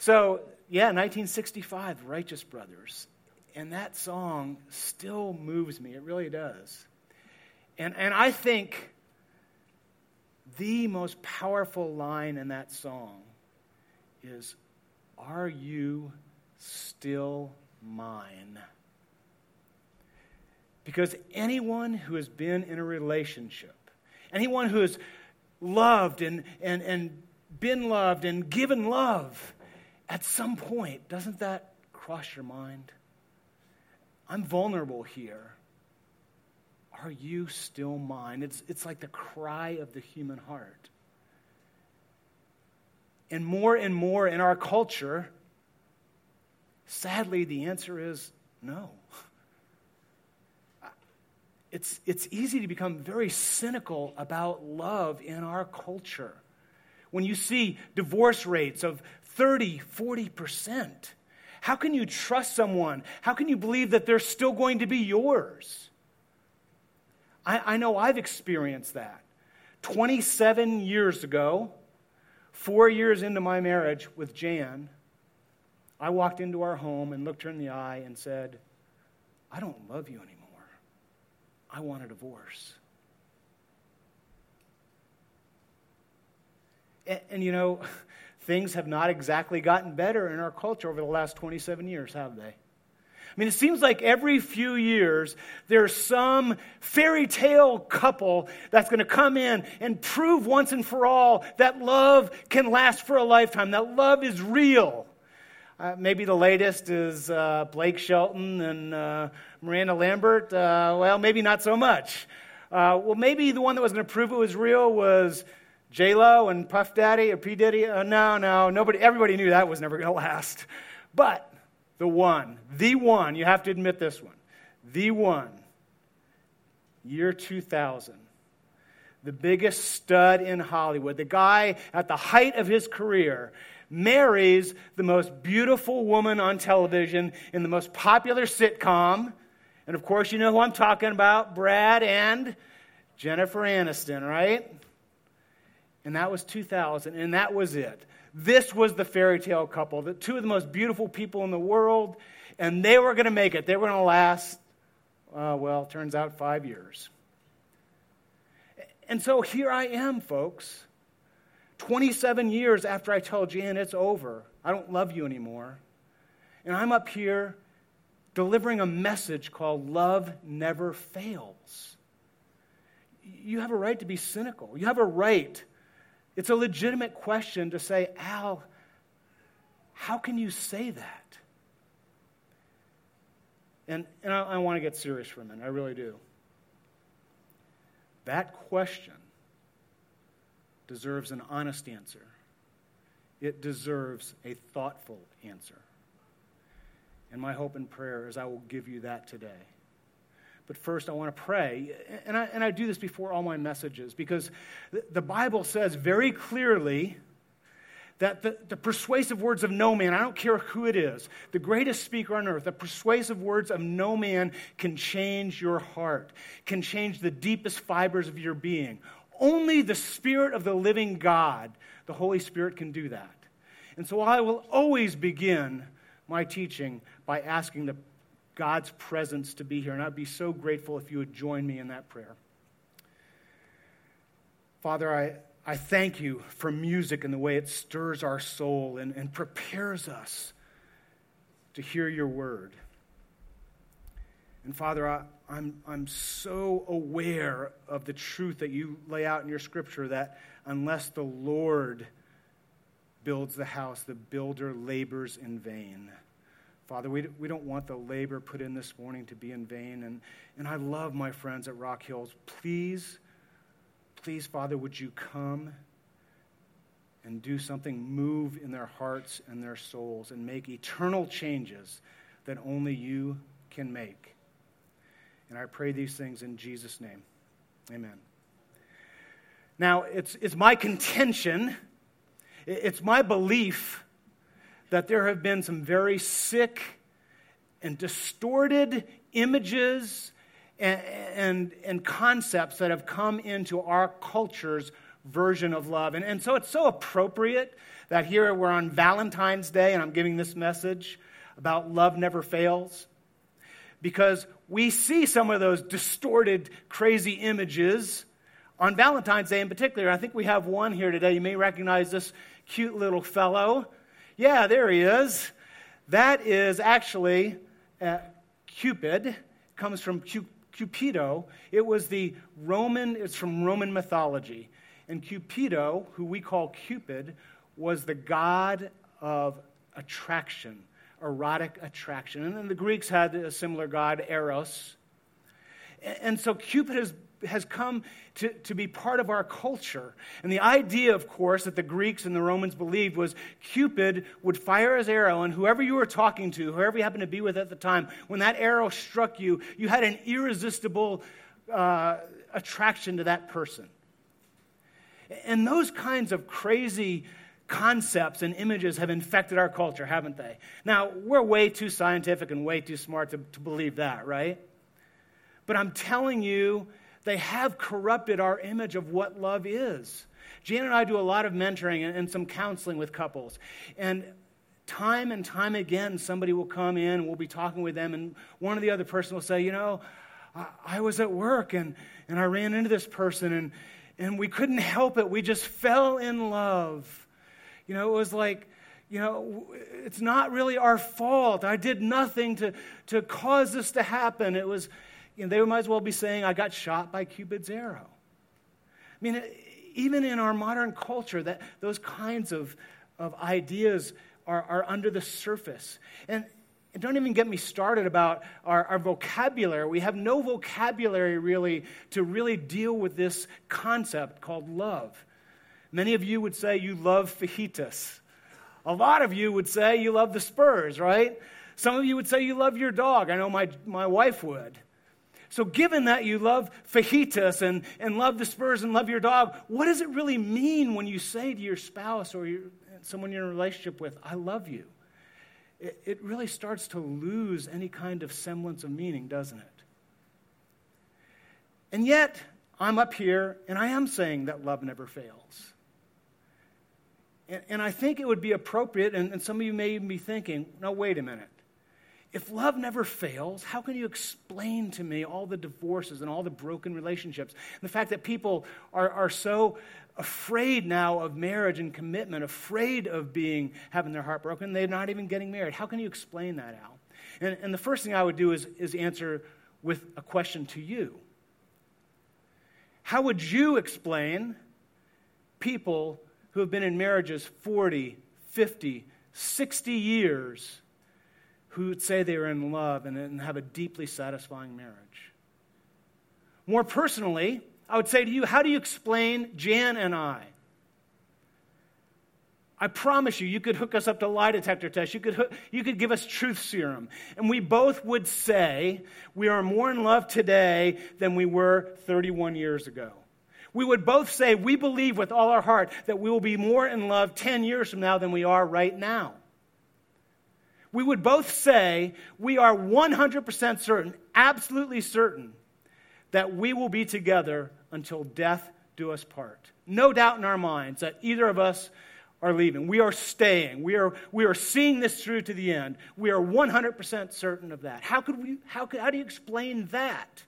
So, yeah, 1965, Righteous Brothers. And that song still moves me. It really does. And, and I think the most powerful line in that song is Are you still mine? Because anyone who has been in a relationship, anyone who has loved and, and, and been loved and given love, at some point, doesn't that cross your mind? I'm vulnerable here. Are you still mine? It's, it's like the cry of the human heart. And more and more in our culture, sadly, the answer is no. It's, it's easy to become very cynical about love in our culture. When you see divorce rates of 30, 40%, how can you trust someone? How can you believe that they're still going to be yours? I, I know I've experienced that. 27 years ago, four years into my marriage with Jan, I walked into our home and looked her in the eye and said, I don't love you anymore. I want a divorce. And, and, you know, things have not exactly gotten better in our culture over the last 27 years, have they? I mean, it seems like every few years there's some fairy tale couple that's going to come in and prove once and for all that love can last for a lifetime, that love is real. Uh, maybe the latest is uh, Blake Shelton and uh, Miranda Lambert. Uh, well, maybe not so much. Uh, well, maybe the one that was going to prove it was real was J Lo and Puff Daddy or P Diddy. Uh, no, no, nobody. Everybody knew that was never going to last. But the one, the one, you have to admit this one, the one, year 2000 the biggest stud in Hollywood, the guy at the height of his career, marries the most beautiful woman on television in the most popular sitcom. And of course, you know who I'm talking about Brad and Jennifer Aniston, right? And that was 2000, and that was it. This was the fairy tale couple, the two of the most beautiful people in the world, and they were going to make it. They were going to last, uh, well, turns out five years. And so here I am, folks. 27 years after I tell Jan it's over, I don't love you anymore. And I'm up here delivering a message called Love Never Fails. You have a right to be cynical. You have a right. It's a legitimate question to say, Al, how can you say that? And, and I, I want to get serious for a minute. I really do. That question deserves an honest answer. It deserves a thoughtful answer. And my hope and prayer is I will give you that today. But first, I want to pray. And I, and I do this before all my messages because the Bible says very clearly that the, the persuasive words of no man, I don't care who it is, the greatest speaker on earth, the persuasive words of no man can change your heart, can change the deepest fibers of your being. Only the Spirit of the living God, the Holy Spirit, can do that. And so I will always begin my teaching by asking the, God's presence to be here. And I'd be so grateful if you would join me in that prayer. Father, I, I thank you for music and the way it stirs our soul and, and prepares us to hear your word. And Father, I, I'm, I'm so aware of the truth that you lay out in your scripture that unless the Lord builds the house, the builder labors in vain. Father, we, we don't want the labor put in this morning to be in vain. And, and I love my friends at Rock Hills. Please, please, Father, would you come and do something, move in their hearts and their souls, and make eternal changes that only you can make. And I pray these things in Jesus' name. Amen. Now, it's, it's my contention, it's my belief that there have been some very sick and distorted images and, and, and, concepts that have come into our culture's version of love. And, and so it's so appropriate that here we're on Valentine's Day and I'm giving this message about love never fails because we see some of those distorted, crazy images on Valentine's Day in particular. I think we have one here today. You may recognize this cute little fellow. Yeah, there he is. That is actually uh, Cupid. Comes from Cupido. It was the Roman. It's from Roman mythology, and Cupido, who we call Cupid, was the god of attraction erotic attraction. And then the Greeks had a similar god, Eros. And so Cupid has, has come to, to be part of our culture. And the idea, of course, that the Greeks and the Romans believed was Cupid would fire his arrow, and whoever you were talking to, whoever you happened to be with at the time, when that arrow struck you, you had an irresistible uh, attraction to that person. And those kinds of crazy concepts and images have infected our culture, haven't they? Now, we're way too scientific and way too smart to, to believe that, right? But I'm telling you, they have corrupted our image of what love is. Jan and I do a lot of mentoring and, some counseling with couples. And time and time again, somebody will come in and we'll be talking with them, and one of the other person will say, You know, I, I was at work and, and I ran into this person, and, and we couldn't help it. We just fell in love. You know, it was like, you know, it's not really our fault. I did nothing to, to cause this to happen. It was, you know, they might as well be saying, I got shot by Cupid's arrow. I mean, even in our modern culture, that those kinds of, of ideas are, are under the surface. And, don't even get me started about our, our vocabulary. We have no vocabulary really to really deal with this concept called love. Many of you would say you love fajitas. A lot of you would say you love the Spurs, right? Some of you would say you love your dog. I know my, my wife would. So, given that you love fajitas and, and love the Spurs and love your dog, what does it really mean when you say to your spouse or your, someone you're in a relationship with, I love you? It, it really starts to lose any kind of semblance of meaning, doesn't it? And yet, I'm up here and I am saying that love never fails. And, and I think it would be appropriate, and, and some of you may even be thinking, no, wait a minute. If love never fails, how can you explain to me all the divorces and all the broken relationships? And the fact that people are, are so afraid now of marriage and commitment, afraid of being having their heart broken, they're not even getting married. How can you explain that, Al? And, and the first thing I would do is, is answer with a question to you. How would you explain people who have been in marriages 40, 50, 60 years who would say they are in love and, and have a deeply satisfying marriage. More personally, I would say to you, how do you explain Jan and I? I promise you, you could hook us up to lie detector tests. You could, hook, you could give us truth serum. And we both would say we are more in love today than we were 31 years ago we would both say we believe with all our heart that we will be more in love 10 years from now than we are right now. We would both say we are 100% certain, absolutely certain, that we will be together until death do us part. No doubt in our minds that either of us are leaving. We are staying. We are, we are seeing this through to the end. We are 100% certain of that. How, could we, how, could, how do you explain that?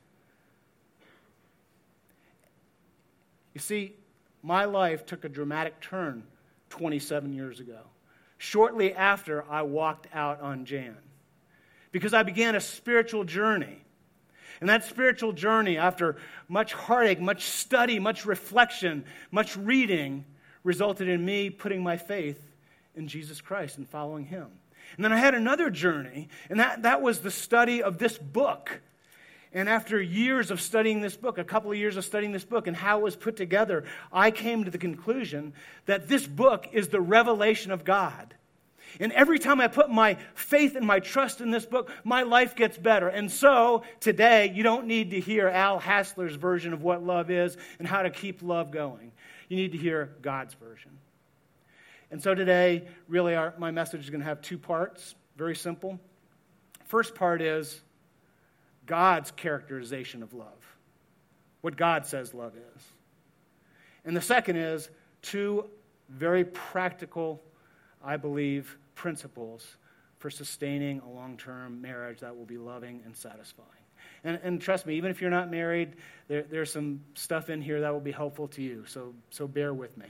You see, my life took a dramatic turn 27 years ago, shortly after I walked out on Jan, because I began a spiritual journey. And that spiritual journey, after much heartache, much study, much reflection, much reading, resulted in me putting my faith in Jesus Christ and following Him. And then I had another journey, and that, that was the study of this book and after years of studying this book, a couple of years of studying this book and how it was put together, I came to the conclusion that this book is the revelation of God. And every time I put my faith and my trust in this book, my life gets better. And so today, you don't need to hear Al Hassler's version of what love is and how to keep love going. You need to hear God's version. And so today, really, our, my message is going to have two parts, very simple. First part is God's characterization of love, what God says love is. And the second is two very practical I believe, principles for sustaining a long term marriage that will be loving and satisfying. And, and, trust me, even if you're not married, there, there's some stuff in here that will be helpful to you. So, so bear with me.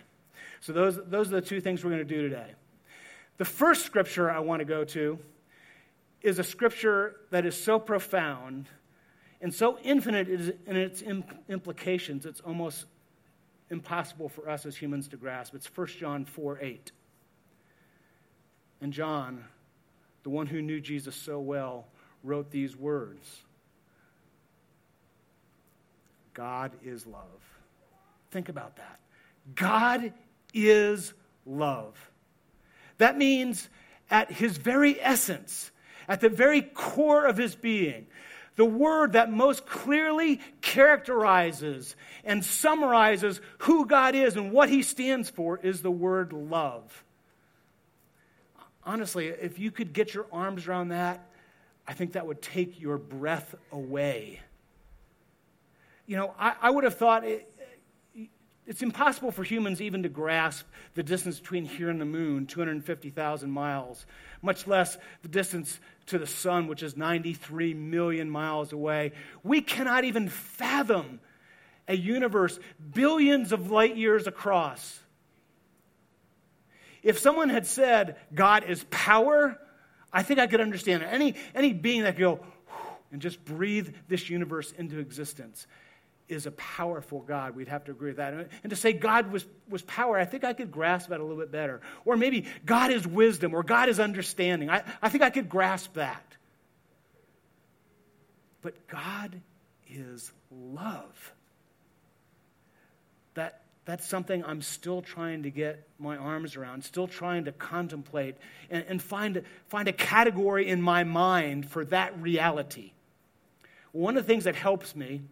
So, those, those are the two things we're going to do today. The first scripture I want to go to is a scripture that is so profound and so infinite in its implications, it's almost impossible for us as humans to grasp. It's 1 John 4 8. And John, the one who knew Jesus so well, wrote these words God is love. Think about that. God is love. That means, at his very essence, at the very core of his being, the word that most clearly characterizes and summarizes who God is and what he stands for is the word love. Honestly, if you could get your arms around that, I think that would take your breath away. You know, I, I would have thought it, it's impossible for humans even to grasp the distance between here and the moon, 250,000 miles, much less the distance to the sun, which is 93 million miles away. We cannot even fathom a universe billions of light years across. If someone had said God is power, I think I could understand it. Any, any being that could go and just breathe this universe into existence is a powerful God. We'd have to agree with that. And to say God was, was power, I think I could grasp that a little bit better. Or maybe God is wisdom or God is understanding. I, I think I could grasp that. But God is love. That, that's something I'm still trying to get my arms around, still trying to contemplate and, and find, find a category in my mind for that reality. One of the things that helps me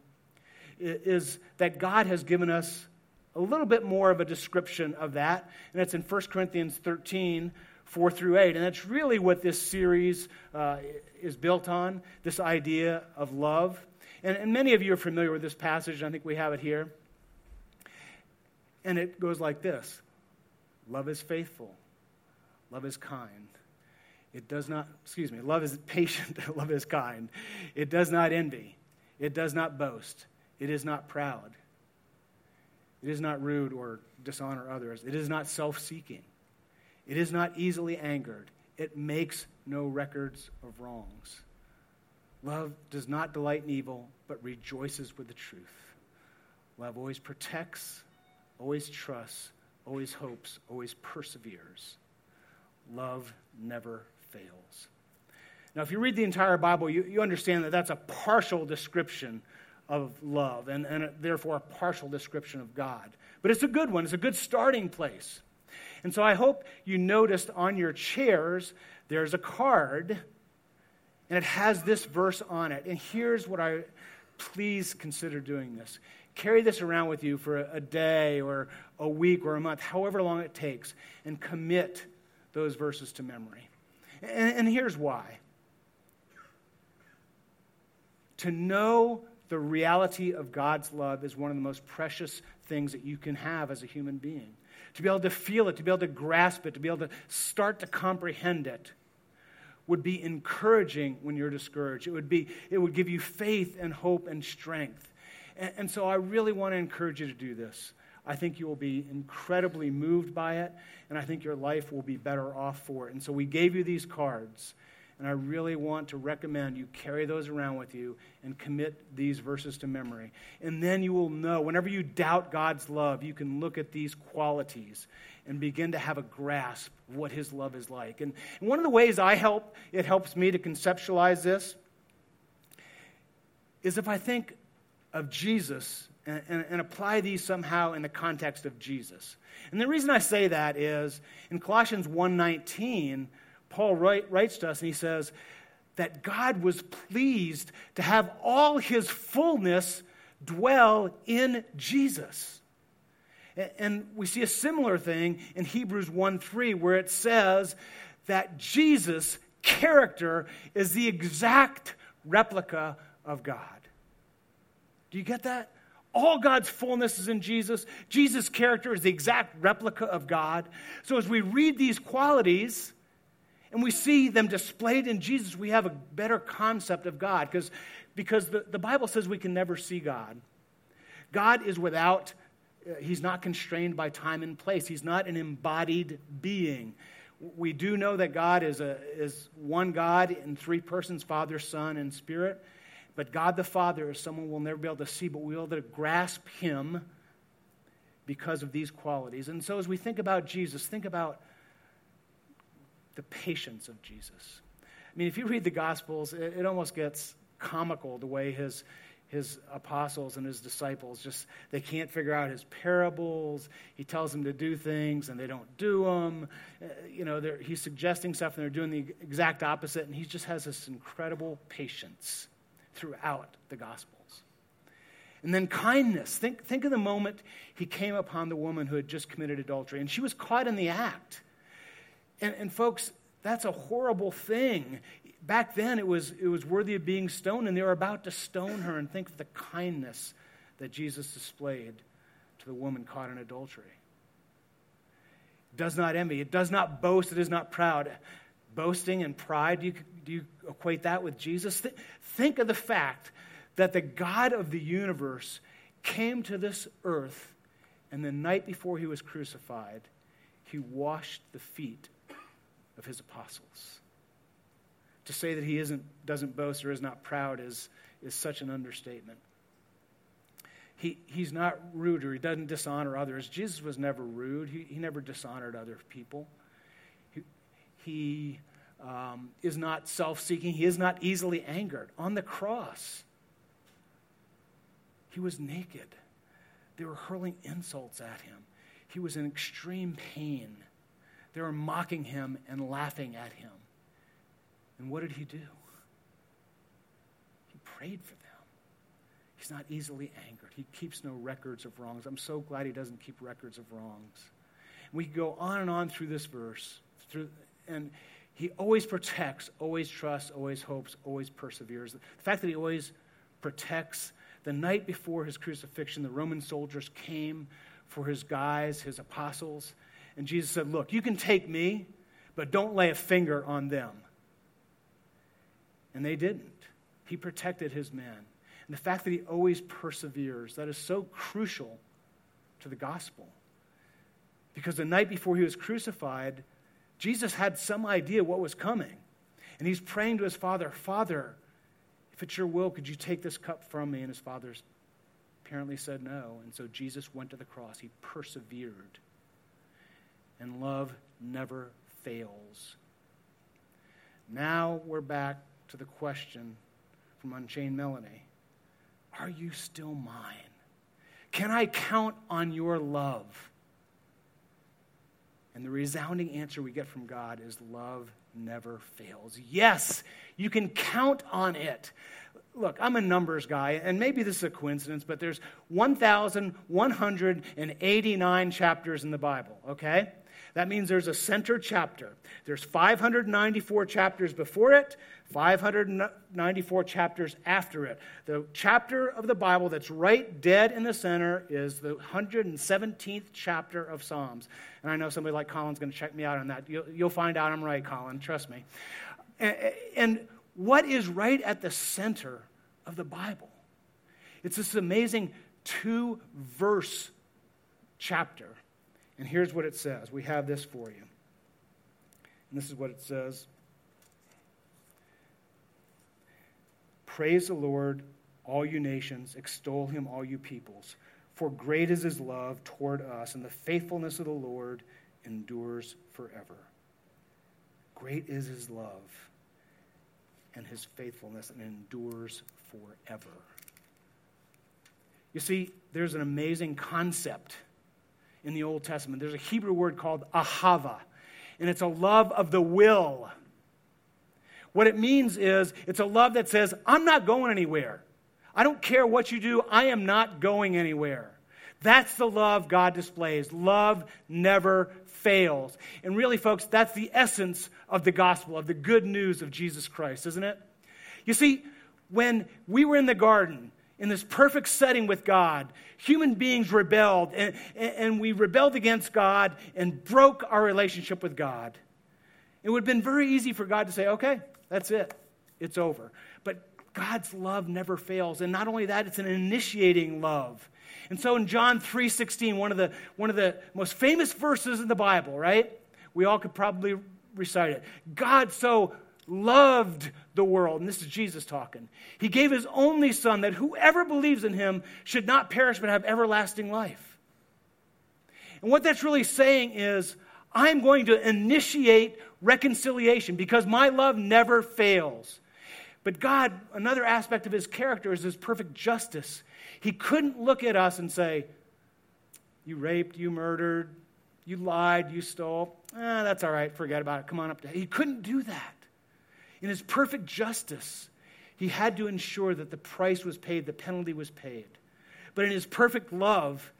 is that God has given us a little bit more of a description of that, and it's in 1 Corinthians 13, 4 through 8. And that's really what this series uh, is built on this idea of love. And, and many of you are familiar with this passage, I think we have it here. And it goes like this Love is faithful, love is kind. It does not, excuse me, love is patient, love is kind. It does not envy, it does not boast. It is not proud. It is not rude or dishonor others. It is not self seeking. It is not easily angered. It makes no records of wrongs. Love does not delight in evil, but rejoices with the truth. Love always protects, always trusts, always hopes, always perseveres. Love never fails. Now, if you read the entire Bible, you, you understand that that's a partial description of love and, and therefore a partial description of God. But it's a good one, it's a good starting place. And so I hope you noticed on your chairs there's a card and it has this verse on it. And here's what I please consider doing this. Carry this around with you for a day or a week or a month, however long it takes, and commit those verses to memory. And, and here's why. To know the reality of God's love is one of the most precious things that you can have as a human being. To be able to feel it, to be able to grasp it, to be able to start to comprehend it would be encouraging when you're discouraged. It would, be, it would give you faith and hope and strength. And, and so I really want to encourage you to do this. I think you will be incredibly moved by it, and I think your life will be better off for it. And so we gave you these cards. And I really want to recommend you carry those around with you and commit these verses to memory. And then you will know, whenever you doubt God's love, you can look at these qualities and begin to have a grasp of what His love is like. And, and one of the ways I help, it helps me to conceptualize this, is if I think of Jesus and, and, and, apply these somehow in the context of Jesus. And the reason I say that is in Colossians 1:19, Paul write, writes to us and he says that God was pleased to have all his fullness dwell in Jesus. And we see a similar thing in Hebrews 1 3, where it says that Jesus' character is the exact replica of God. Do you get that? All God's fullness is in Jesus. Jesus' character is the exact replica of God. So as we read these qualities and we see them displayed in Jesus, we have a better concept of God because, because the, the Bible says we can never see God. God is without, uh, he's not constrained by time and place, he's not an embodied being. We do know that God is, a, is one God in three persons Father, Son, and Spirit. But God the Father is someone we'll never be able to see, but we'll be able to grasp him because of these qualities. And so as we think about Jesus, think about the patience of Jesus. I mean, if you read the Gospels, it, it almost gets comical the way his, his apostles and his disciples just they can't figure out his parables. He tells them to do things and they don't do them uh, you know he's suggesting stuff and they're doing the exact opposite and he just has this incredible patience throughout the gospels. And then kindness. Think, think of the moment he came upon the woman who had just committed adultery and she was caught in the act and, and folks that's a horrible thing back then it was, it was worthy of being stoned, and they were about to stone her. And think of the kindness that Jesus displayed to the woman caught in adultery. It does not envy, it does not boast, it is not proud. Boasting and pride, do you, do you equate that with Jesus? Th- think of the fact that the God of the universe came to this earth, and the night before he was crucified, he washed the feet of his apostles. To say that he isn't, doesn't boast or is not proud is, is such an understatement. He, he's not rude or he doesn't dishonor others. Jesus was never rude, he, he never dishonored other people. He, he um, is not self seeking, he is not easily angered. On the cross, he was naked. They were hurling insults at him. He was in extreme pain. They were mocking him and laughing at him. And what did he do? He prayed for them. He's not easily angered. He keeps no records of wrongs. I'm so glad he doesn't keep records of wrongs. We go on and on through this verse, through, and he always protects, always trusts, always hopes, always perseveres. The fact that he always protects, the night before his crucifixion, the Roman soldiers came for his guys, his apostles, and Jesus said, Look, you can take me, but don't lay a finger on them. And they didn't. He protected his men. And the fact that he always perseveres, that is so crucial to the gospel. Because the night before he was crucified, Jesus had some idea what was coming. And he's praying to his father, Father, if it's your will, could you take this cup from me? And his father apparently said no. And so Jesus went to the cross. He persevered. And love never fails. Now we're back to the question from Unchained Melody Are you still mine? Can I count on your love? And the resounding answer we get from God is love never fails. Yes, you can count on it. Look, I'm a numbers guy, and maybe this is a coincidence, but there's 1,189 chapters in the Bible, okay? That means there's a center chapter. There's 594 chapters before it, 594 chapters after it. The chapter of the Bible that's right dead in the center is the 117th chapter of Psalms. And I know somebody like Colin's going to check me out on that. You'll, you'll find out I'm right, Colin. Trust me. And, and what is right at the center of the Bible? It's this amazing two verse chapter and here's what it says. We have this for you. And this is what it says Praise the Lord, all you nations, extol him, all you peoples. For great is his love toward us, and the faithfulness of the Lord endures forever. Great is his love and his faithfulness, and endures forever. You see, there's an amazing concept in the Old Testament. There's a Hebrew word called ahava, and it's a love of the will. What it means is it's a love that says, I'm not going anywhere. I don't care what you do, I am not going anywhere. That's the love God displays. Love never fails. And really, folks, that's the essence of the gospel, of the good news of Jesus Christ, isn't it? You see, when we were in the garden, in this perfect setting with God, human beings rebelled, and, and we rebelled against God and broke our relationship with God. It would have been very easy for God to say, okay, that's it, it's over. But God's love never fails. And not only that, it's an initiating love. And so in John 3:16, one of the one of the most famous verses in the Bible, right? We all could probably recite it. God so loved the world. And this is Jesus talking. He gave his only son that whoever believes in him should not perish but have everlasting life. And what that's really saying is, I'm going to initiate reconciliation because my love never fails. But God, another aspect of his character is his perfect justice. He couldn't look at us and say, You raped, you murdered, you lied, you stole. Ah, that's all right, forget about it. Come on up to. He couldn't do that. In his perfect justice, he had to ensure that the price was paid, the penalty was paid. But in his perfect love,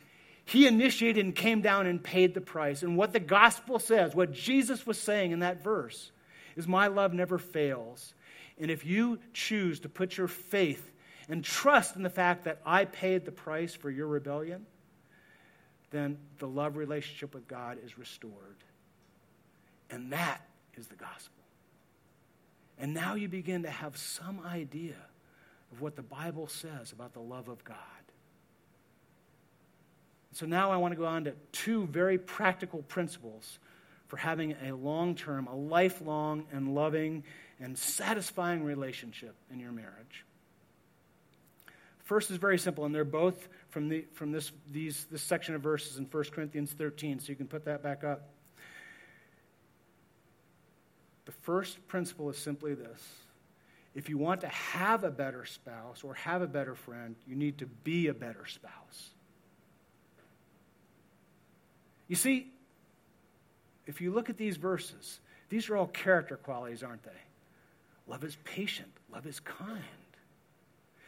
he initiated and came down and paid the price. And what the gospel says, what Jesus was saying in that verse, is my love never fails. And if you choose to put your faith and trust in the fact that I paid the price for your rebellion, then the love relationship with God is restored. And that is the gospel. And now you begin to have some idea of what the Bible says about the love of God. So now I want to go on to two very practical principles for having a long term, a lifelong, and loving and satisfying relationship in your marriage. First is very simple, and they're both from, the, from this, these, this section of verses in 1 Corinthians 13, so you can put that back up. The first principle is simply this if you want to have a better spouse or have a better friend, you need to be a better spouse. You see, if you look at these verses, these are all character qualities, aren't they? Love is patient, love is kind.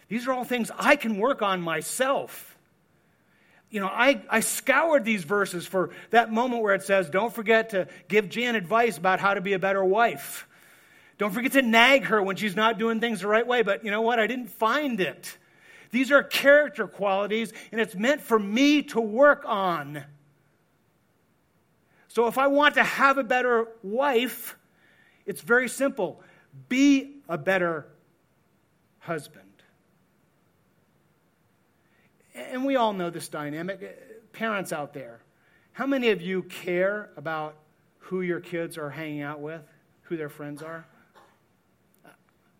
These are all things I can work on myself you know, I, I scoured these verses for that moment where it says, don't forget to give Jan advice about how to be a better wife. Don't forget to nag her when she's not doing things the right way. But you know what? I didn't find it. These are character qualities, and it's meant for me to work on. So if I want to have a better wife, it's very simple be a better husband. And we all know this dynamic. Parents out there, how many of you care about who your kids are hanging out with, who their friends are?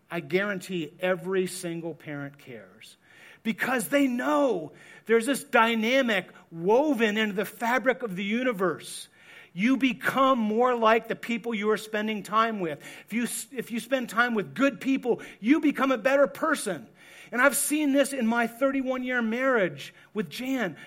I guarantee every single parent cares because they know there's this dynamic woven into the fabric of the universe. You become more like the people you are spending time with. If you, if you spend time with good people, you become a better person. And I've seen this in my 31 year marriage with Jan.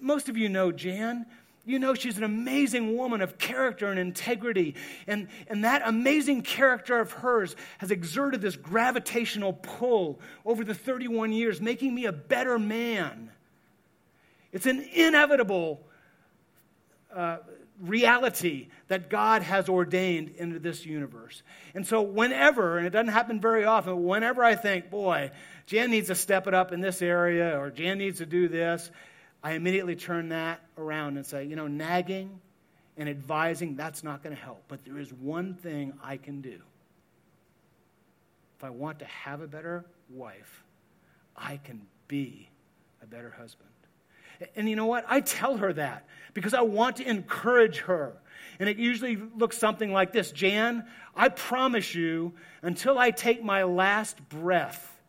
Most of you know Jan. You know she's an amazing woman of character and integrity. And, and that amazing character of hers has exerted this gravitational pull over the 31 years, making me a better man. It's an inevitable uh, reality that God has ordained into this universe. And so, whenever, and it doesn't happen very often, whenever I think, boy, Jan needs to step it up in this area, or Jan needs to do this, I immediately turn that around and say, you know, nagging and advising, that's not going to help. But there is one thing I can do. If I want to have a better wife, I can be a better husband. And you know what? I tell her that because I want to encourage her. And it usually looks something like this Jan, I promise you, until I take my last breath,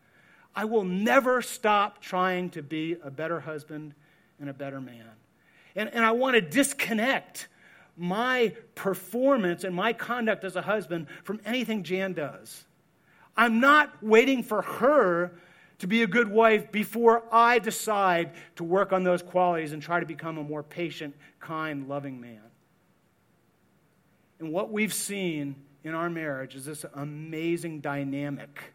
I will never stop trying to be a better husband and a better man. And, and I want to disconnect my performance and my conduct as a husband from anything Jan does. I'm not waiting for her to be a good wife before I decide to work on those qualities and try to become a more patient, kind, loving man. And what we've seen in our marriage is this amazing dynamic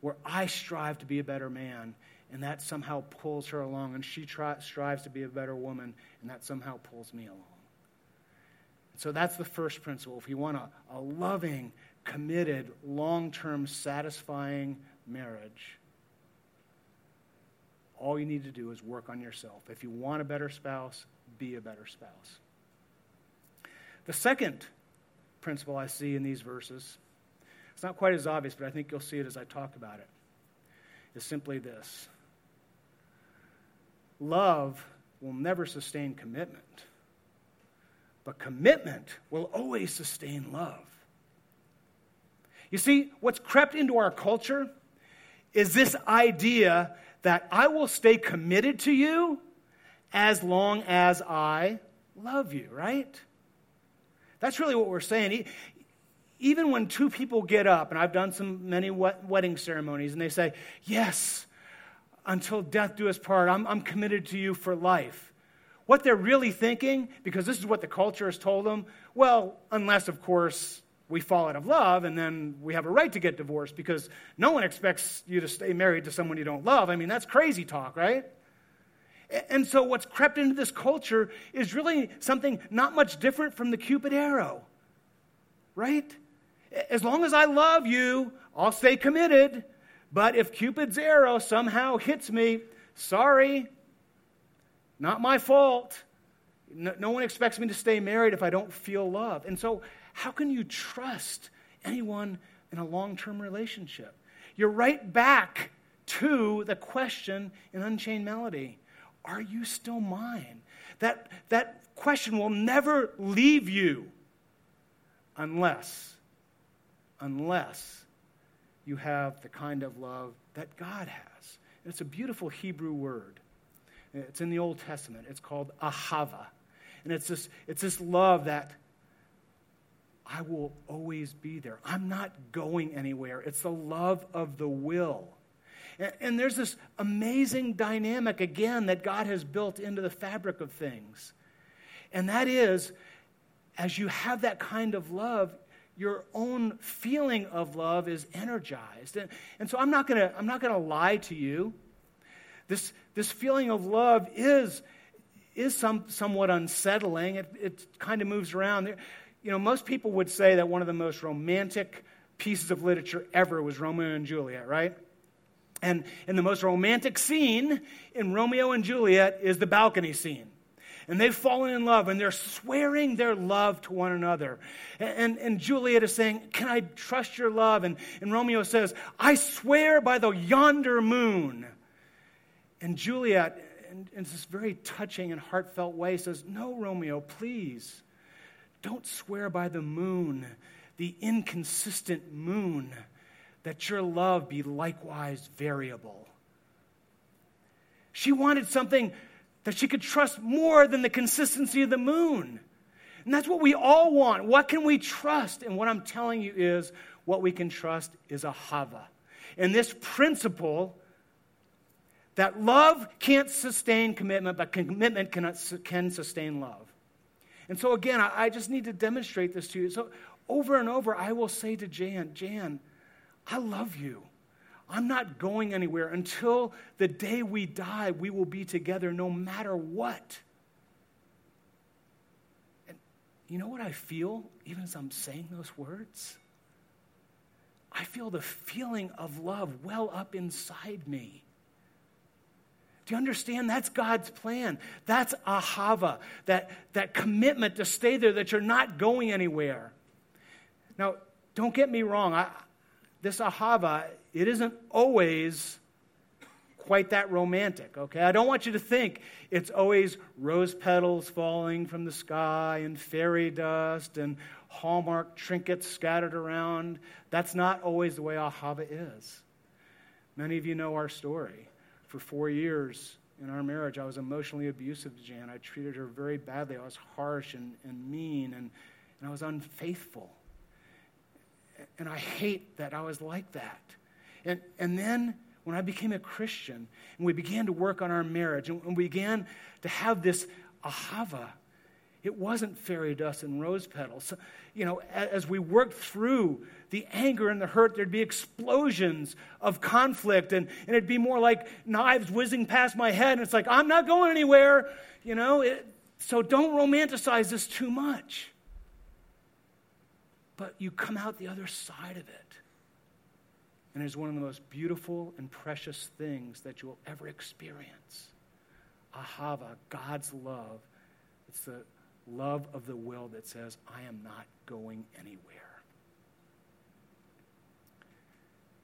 where I strive to be a better man, and that somehow pulls her along, and she strives to be a better woman, and that somehow pulls me along. So that's the first principle. If you want a, a loving, committed, long term, satisfying marriage, all you need to do is work on yourself. If you want a better spouse, be a better spouse. The second principle I see in these verses, it's not quite as obvious, but I think you'll see it as I talk about it, is simply this love will never sustain commitment, but commitment will always sustain love. You see, what's crept into our culture is this idea that I will stay committed to you as long as I love you, right? That's really what we're saying. Even when two people get up, and I've done some many wedding ceremonies, and they say, Yes, until death do us part, I'm, I'm committed to you for life. What they're really thinking, because this is what the culture has told them, well, unless, of course, we fall out of love and then we have a right to get divorced because no one expects you to stay married to someone you don't love. I mean, that's crazy talk, right? And so, what's crept into this culture is really something not much different from the Cupid arrow, right? As long as I love you, I'll stay committed. But if Cupid's arrow somehow hits me, sorry, not my fault. No, one expects me to stay married if I don't feel love. And so, how can you trust anyone in a long term relationship? You're right back to the question in Unchained Melody Are you still mine? That, that question will never leave you unless, unless you have the kind of love that God has. And it's a beautiful Hebrew word. It's in the Old Testament. It's called ahava. And it's this, it's this love that I will always be there. I'm not going anywhere. It's the love of the will. And, and there's this amazing dynamic, again, that God has built into the fabric of things. And that is, as you have that kind of love, your own feeling of love is energized. And, and so I'm not going to lie to you. This, this feeling of love is, is some, somewhat unsettling. It, it kind of moves around you know, most people would say that one of the most romantic pieces of literature ever was Romeo and Juliet, right? And, and the most romantic scene in Romeo and Juliet is the balcony scene. And they've fallen in love and they're swearing their love to one another. And, and, and Juliet is saying, Can I trust your love? And, and Romeo says, I swear by the yonder moon. And Juliet, in, in this very touching and heartfelt way, says, No, Romeo, please. Don't swear by the moon, the inconsistent moon, that your love be likewise variable. She wanted something that she could trust more than the consistency of the moon. And that's what we all want. What can we trust? And what I'm telling you is what we can trust is ahava. And this principle that love can't sustain commitment, but commitment cannot, can sustain love. And so, again, I, I just need to demonstrate this to you. So, over and over, I will say to Jan, Jan, I love you. I'm not going anywhere. Until the day we die, we will be together no matter what. And you know what I feel, even as I'm saying those words? I feel the feeling of love well up inside me. Do you understand? That's God's plan. That's ahava, that, that commitment to stay there, that you're not going anywhere. Now, don't get me wrong. I, this ahava, it isn't always quite that romantic, okay? I don't want you to think it's always rose petals falling from the sky and fairy dust and Hallmark trinkets scattered around. That's not always the way ahava is. Many of you know our story for four years in our marriage, I was emotionally abusive to Jan. I treated her very badly. I was harsh and, and mean, and, and I was unfaithful. And I hate that I was like that. And, and then when I became a Christian and we began to work on our marriage and, we began to have this ahava, it wasn't fairy dust and rose petals. You know, as we worked through the anger and the hurt, there'd be explosions of conflict, and, and it'd be more like knives whizzing past my head, and it's like, I'm not going anywhere, you know. It, so don't romanticize this too much. But you come out the other side of it. and it is one of the most beautiful and precious things that you will ever experience. Ahava, God's love. It's the love of the will that says, I am not going anywhere.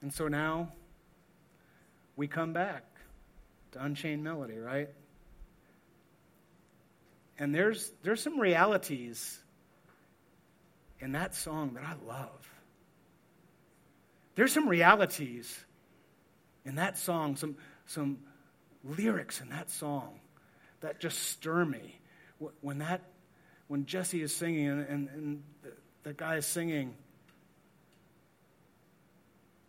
And so now we come back to Unchained Melody, right? And there's, there's some realities in that song that I love. There's some realities in that song, some, some lyrics in that song that just stir me. When that, when Jesse is singing and, and, and the, the guy is singing,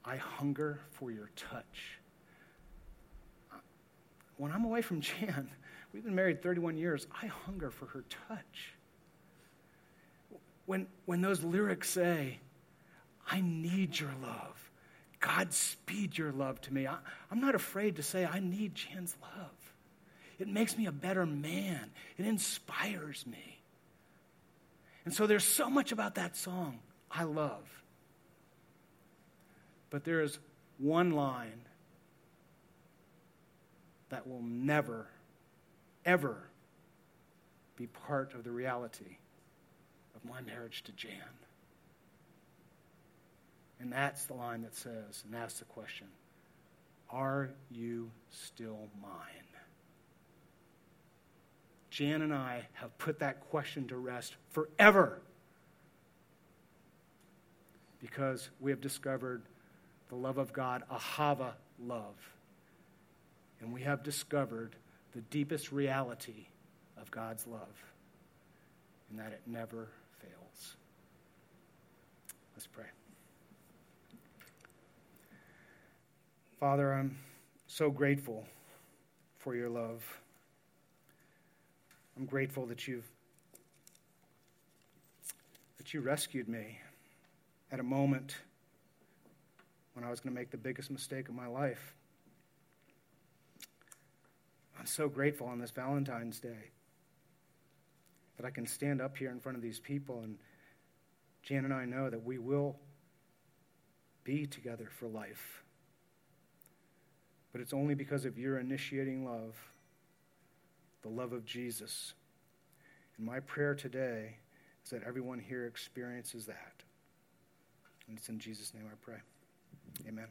I hunger for your touch. When I'm away from Jan, we've been married 31 years, I hunger for her touch. When, when those lyrics say, I need your love, God, speed your love to me. I, am not afraid to say, I need Jan's love. It makes me a better man, it inspires me. And so there's so much about that song I love. But there is one line that will never, ever be part of the reality of my marriage to Jan. And that's the line that says, and asks the question Are you still mine? Jan and I have put that question to rest forever because we have discovered the love of God, ahava love. And we have discovered the deepest reality of God's love, and that it never fails. Let's pray. Father, I'm so grateful for your love. I'm grateful that you've that you rescued me at a moment when I was going to make the biggest mistake of my life. I'm so grateful on this Valentine's Day that I can stand up here in front of these people and Jan and I know that we will be together for life. But it's only because of your initiating love, the love of Jesus. And my prayer today is that everyone here experiences that. And it's in Jesus' name I pray. Amen.